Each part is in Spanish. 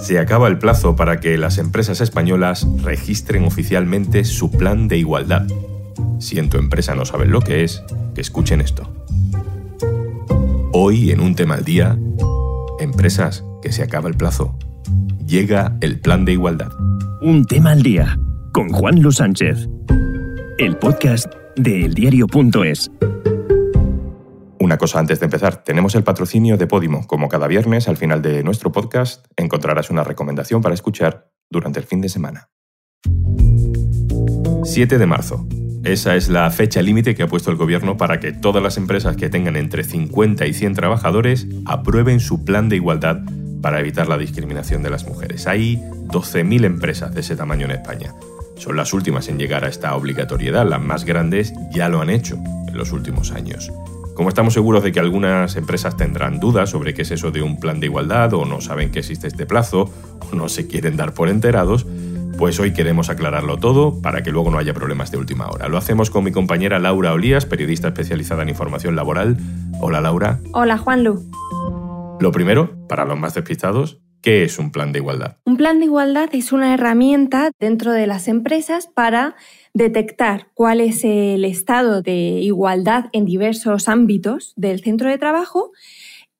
Se acaba el plazo para que las empresas españolas registren oficialmente su plan de igualdad. Si en tu empresa no saben lo que es, que escuchen esto. Hoy, en un tema al día, empresas que se acaba el plazo. Llega el plan de igualdad. Un tema al día con Juan Luis Sánchez. El podcast de eldiario.es. Una cosa antes de empezar, tenemos el patrocinio de Podimo. Como cada viernes, al final de nuestro podcast, encontrarás una recomendación para escuchar durante el fin de semana. 7 de marzo. Esa es la fecha límite que ha puesto el gobierno para que todas las empresas que tengan entre 50 y 100 trabajadores aprueben su plan de igualdad para evitar la discriminación de las mujeres. Hay 12.000 empresas de ese tamaño en España. Son las últimas en llegar a esta obligatoriedad. Las más grandes ya lo han hecho en los últimos años. Como estamos seguros de que algunas empresas tendrán dudas sobre qué es eso de un plan de igualdad o no saben que existe este plazo o no se quieren dar por enterados, pues hoy queremos aclararlo todo para que luego no haya problemas de última hora. Lo hacemos con mi compañera Laura Olías, periodista especializada en información laboral. Hola Laura. Hola Juanlu. Lo primero, para los más despistados, ¿qué es un plan de igualdad? Un plan de igualdad es una herramienta dentro de las empresas para detectar cuál es el estado de igualdad en diversos ámbitos del centro de trabajo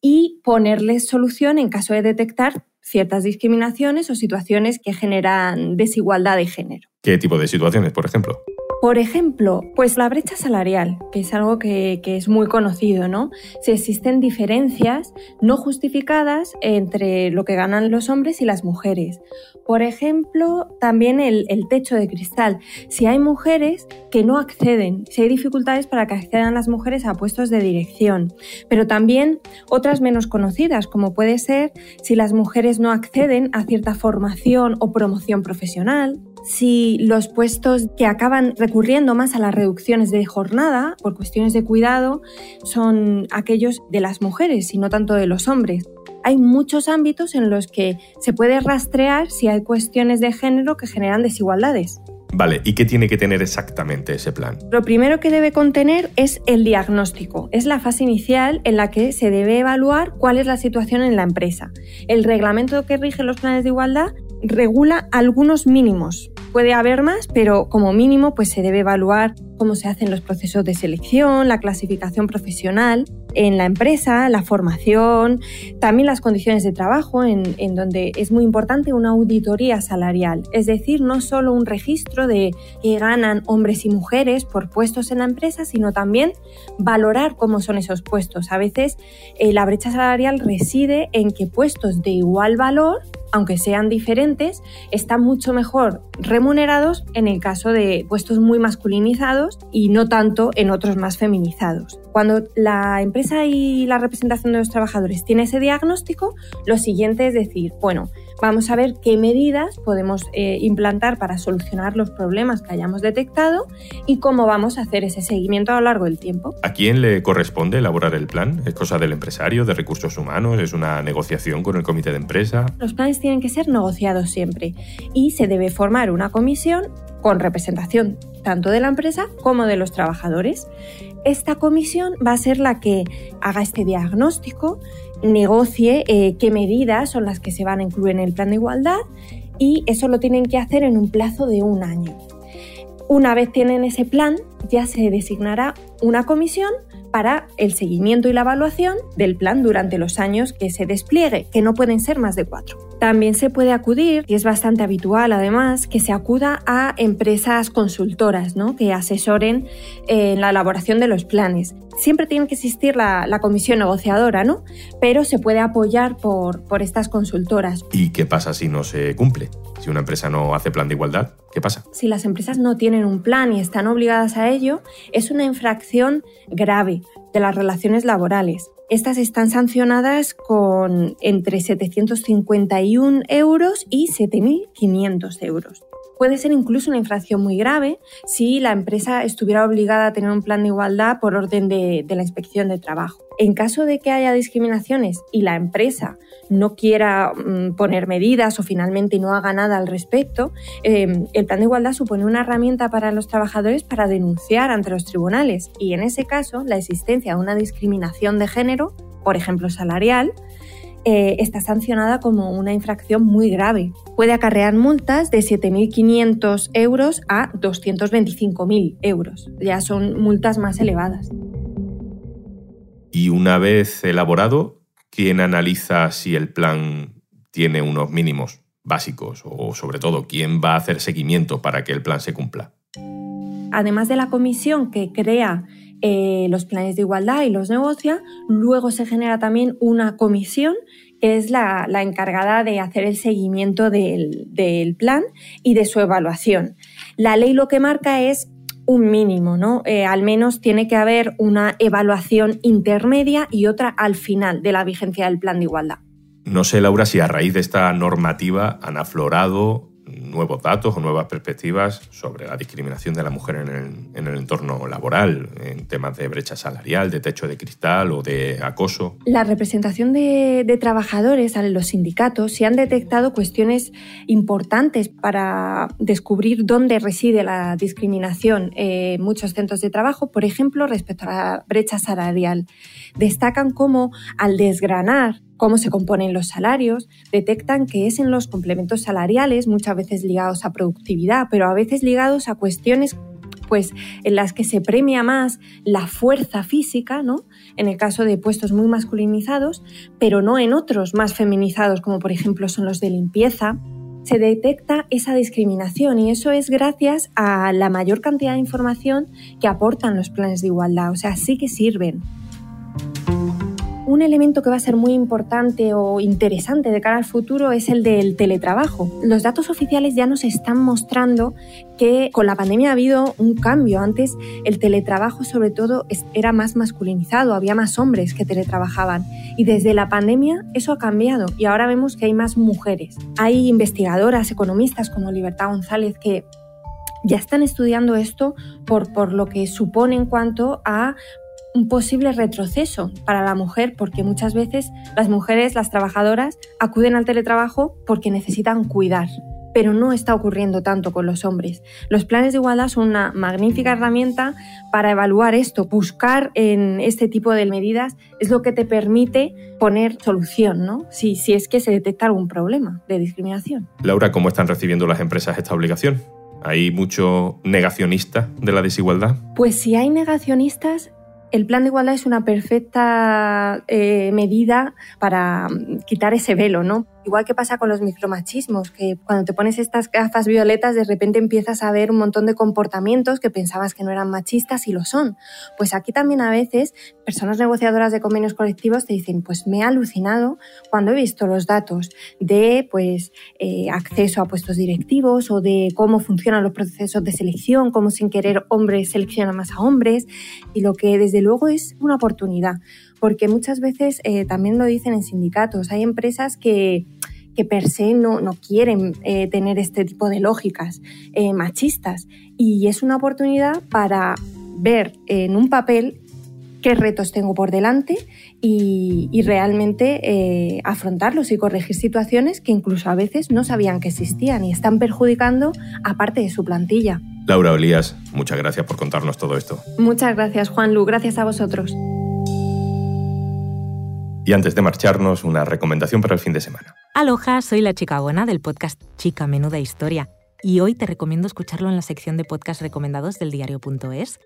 y ponerles solución en caso de detectar ciertas discriminaciones o situaciones que generan desigualdad de género. ¿Qué tipo de situaciones, por ejemplo? Por ejemplo, pues la brecha salarial, que es algo que, es muy conocido, ¿no? Si existen diferencias no justificadas entre lo que ganan los hombres y las mujeres. Por ejemplo, también el, el techo de cristal. Si hay mujeres que no acceden, si hay dificultades para que accedan las mujeres a puestos de dirección, pero también otras menos conocidas, como puede ser si las mujeres no acceden a cierta formación o promoción profesional, si los puestos que acaban recurriendo más a las reducciones de jornada por cuestiones de cuidado son aquellos de las mujeres y no tanto de los hombres. Hay muchos ámbitos en los que se puede rastrear si hay cuestiones de género que generan desigualdades. Vale, ¿y qué tiene que tener exactamente ese plan? Lo primero que debe contener es el diagnóstico. Es la fase inicial en la que se debe evaluar cuál es la situación en la empresa. El reglamento que rige los planes de igualdad regula algunos mínimos. Puede haber más, pero como mínimo pues se debe evaluar cómo se hacen los procesos de selección, la clasificación profesional en la empresa, la formación, también las condiciones de trabajo, en, donde es muy importante una auditoría salarial, es decir, no solo un registro de qué ganan hombres y mujeres por puestos en la empresa, sino también valorar cómo son esos puestos. A veces eh, la brecha salarial reside en que puestos de igual valor aunque sean diferentes, están mucho mejor remunerados en el caso de puestos muy masculinizados y no tanto en otros más feminizados. Cuando la empresa y la representación de los trabajadores tiene ese diagnóstico, lo siguiente es decir, bueno, vamos a ver qué medidas podemos eh, implantar para solucionar los problemas que hayamos detectado y cómo vamos a hacer ese seguimiento a lo largo del tiempo. ¿A quién le corresponde elaborar el plan? ¿Es cosa del empresario, de recursos humanos? ¿Es una negociación con el comité de empresa? Los planes tienen que ser negociados siempre y se debe formar una comisión con representación tanto de la empresa como de los trabajadores. Esta comisión va a ser la que haga este diagnóstico, negocie eh, qué medidas son las que se van a incluir en el plan de igualdad y eso lo tienen que hacer en un plazo de un año. Una vez tienen ese plan, ya se designará una comisión para el seguimiento y la evaluación del plan durante los años que se despliegue, que no pueden ser más de cuatro. También se puede acudir, y es bastante habitual además, que se acuda a empresas consultoras ¿no? que asesoren en la elaboración de los planes. Siempre tiene que existir la, comisión negociadora, ¿no? pero se puede apoyar por, por estas consultoras. ¿Y qué pasa si no se cumple? Si una empresa no hace plan de igualdad, ¿qué pasa? Si las empresas no tienen un plan y están obligadas a ello, es una infracción grave de las relaciones laborales. Estas están sancionadas con entre 751 euros y 7.500 euros. Puede ser incluso una infracción muy grave si la empresa estuviera obligada a tener un plan de igualdad por orden de, la inspección de trabajo. En caso de que haya discriminaciones y la empresa no quiera mm, poner medidas o finalmente no haga nada al respecto, em, el plan de igualdad supone una herramienta para los trabajadores para denunciar ante los tribunales y en ese caso la existencia de una discriminación de género, por ejemplo salarial, eh, está sancionada como una infracción muy grave. Puede acarrear multas de 7.500 euros a 225.000 euros. Ya son multas más elevadas. Y una vez elaborado, ¿quién analiza si el plan tiene unos mínimos básicos o sobre todo quién va a hacer seguimiento para que el plan se cumpla? Además de la comisión que crea eh, los planes de igualdad y los negocia, luego se genera también una comisión que es la, encargada de hacer el seguimiento del, plan y de su evaluación. La ley lo que marca es un mínimo, ¿no? Eh, al menos tiene que haber una evaluación intermedia y otra al final de la vigencia del plan de igualdad. No sé, Laura, si a raíz de esta normativa han aflorado nuevos datos o nuevas perspectivas sobre la discriminación de la mujer en el, entorno laboral, en temas de brecha salarial, de techo de cristal o de acoso. La representación de, trabajadores en los sindicatos se han detectado cuestiones importantes para descubrir dónde reside la discriminación en muchos centros de trabajo, por ejemplo, respecto a la brecha salarial. Destacan cómo al desgranar cómo se componen los salarios, detectan que es en los complementos salariales, muchas veces ligados a productividad, pero a veces ligados a cuestiones pues en las que se premia más la fuerza física, ¿no? En el caso de puestos muy masculinizados, pero no en otros más feminizados, como por ejemplo son los de limpieza, se detecta esa discriminación y eso es gracias a la mayor cantidad de información que aportan los planes de igualdad, o sea, sí que sirven. Un elemento que va a ser muy importante o interesante de cara al futuro es el del teletrabajo. Los datos oficiales ya nos están mostrando que con la pandemia ha habido un cambio. Antes el teletrabajo sobre todo era más masculinizado, había más hombres que teletrabajaban y desde la pandemia eso ha cambiado y ahora vemos que hay más mujeres. Hay investigadoras, economistas como Libertad González que ya están estudiando esto por, por lo que supone en cuanto a un posible retroceso para la mujer, porque muchas veces las mujeres, las trabajadoras, acuden al teletrabajo porque necesitan cuidar, pero no está ocurriendo tanto con los hombres. Los planes de igualdad son una magnífica herramienta para evaluar esto. Buscar en este tipo de medidas es lo que te permite poner solución, ¿no? Si, si es que se detecta algún problema de discriminación. Laura, ¿cómo están recibiendo las empresas esta obligación? ¿Hay mucho negacionista de la desigualdad? Pues si hay negacionistas, el plan de igualdad es una perfecta eh, medida para mm, quitar ese velo, ¿no? Igual que pasa con los micromachismos, que cuando te pones estas gafas violetas de repente empiezas a ver un montón de comportamientos que pensabas que no eran machistas y lo son. Pues aquí también a veces personas negociadoras de convenios colectivos te dicen, pues me he alucinado cuando he visto los datos de pues eh, acceso a puestos directivos o de cómo funcionan los procesos de selección, cómo sin querer hombres seleccionan más a hombres y lo que desde luego es una oportunidad porque muchas veces eh, también lo dicen en sindicatos, hay empresas que, que per se no, no quieren eh, tener este tipo de lógicas eh, machistas y es una oportunidad para ver en un papel qué retos tengo por delante y, y realmente afrontarlos y corregir situaciones que incluso a veces no sabían que existían y están perjudicando a parte de su plantilla. Laura Olías, muchas gracias por contarnos todo esto. Muchas gracias, Juan Lu. Gracias a vosotros. Y antes de marcharnos, una recomendación para el fin de semana. Aloha, soy la chica buena del podcast Chica Menuda Historia y hoy te recomiendo escucharlo en la sección de podcast recomendados del diario.es.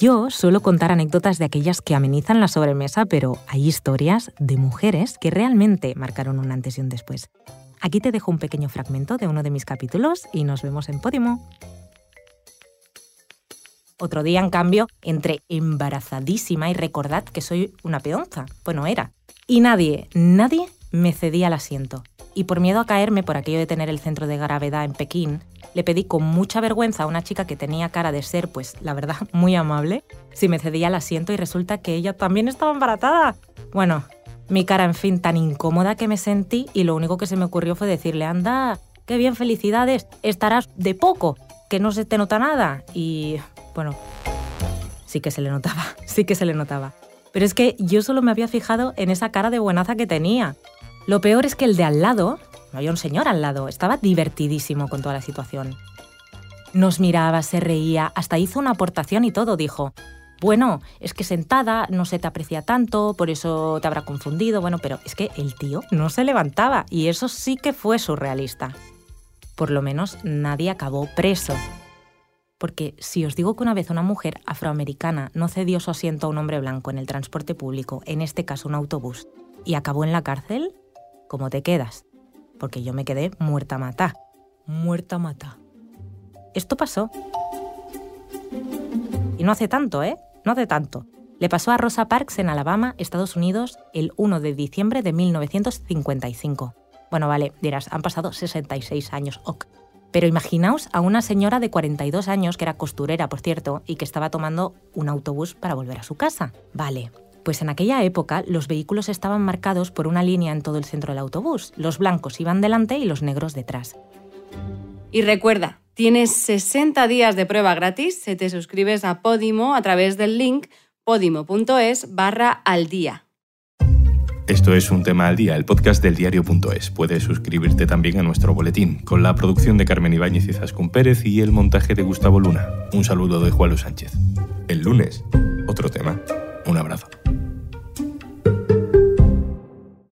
Yo suelo contar anécdotas de aquellas que amenizan la sobremesa, pero hay historias de mujeres que realmente marcaron un antes y un después. Aquí te dejo un pequeño fragmento de uno de mis capítulos y nos vemos en Podimo. Otro día, en cambio, entré embarazadísima y recordad que soy una peonza. Bueno, era. Y nadie, nadie me cedía el asiento. Y por miedo a caerme por aquello de tener el centro de gravedad en Pekín, le pedí con mucha vergüenza a una chica que tenía cara de ser, pues la verdad, muy amable, si me cedía el asiento y resulta que ella también estaba embarazada. Bueno, mi cara, en fin, tan incómoda que me sentí y lo único que se me ocurrió fue decirle, anda, qué bien, felicidades, estarás de poco, que no se te nota nada. Y bueno, sí que se le notaba, sí que se le notaba. Pero es que yo solo me había fijado en esa cara de buenaza que tenía. Lo peor es que el de al lado, no había un señor al lado, estaba divertidísimo con toda la situación. Nos miraba, se reía, hasta hizo una aportación y todo, dijo. bueno, es que sentada no se te aprecia tanto, por eso te habrá confundido, bueno, pero es que el tío no se levantaba y eso sí que fue surrealista. Por lo menos nadie acabó preso. Porque si os digo que una vez una mujer afroamericana no cedió su asiento a un hombre blanco en el transporte público, en este caso un autobús, y acabó en la cárcel, ¿cómo te quedas? Porque yo me quedé muerta mata. Muerta mata. Esto pasó. Y no hace tanto, ¿eh? No hace tanto. Le pasó a Rosa Parks en Alabama, Estados Unidos, el 1 de diciembre de 1955. Bueno, vale, dirás, han pasado 66 años, ok. Pero imaginaos a una señora de 42 años, que era costurera, por cierto, y que estaba tomando un autobús para volver a su casa. Vale, pues en aquella época los vehículos estaban marcados por una línea en todo el centro del autobús. Los blancos iban delante y los negros detrás. Y recuerda, tienes 60 días de prueba gratis si te suscribes a Podimo a través del link podimo.es barra al día. Esto es Un Tema al Día, el podcast del diario.es. Puedes suscribirte también a nuestro boletín, con la producción de Carmen Ibáñez y Zascún Pérez y el montaje de Gustavo Luna. Un saludo de Juan Luis Sánchez. El lunes, otro tema. Un abrazo.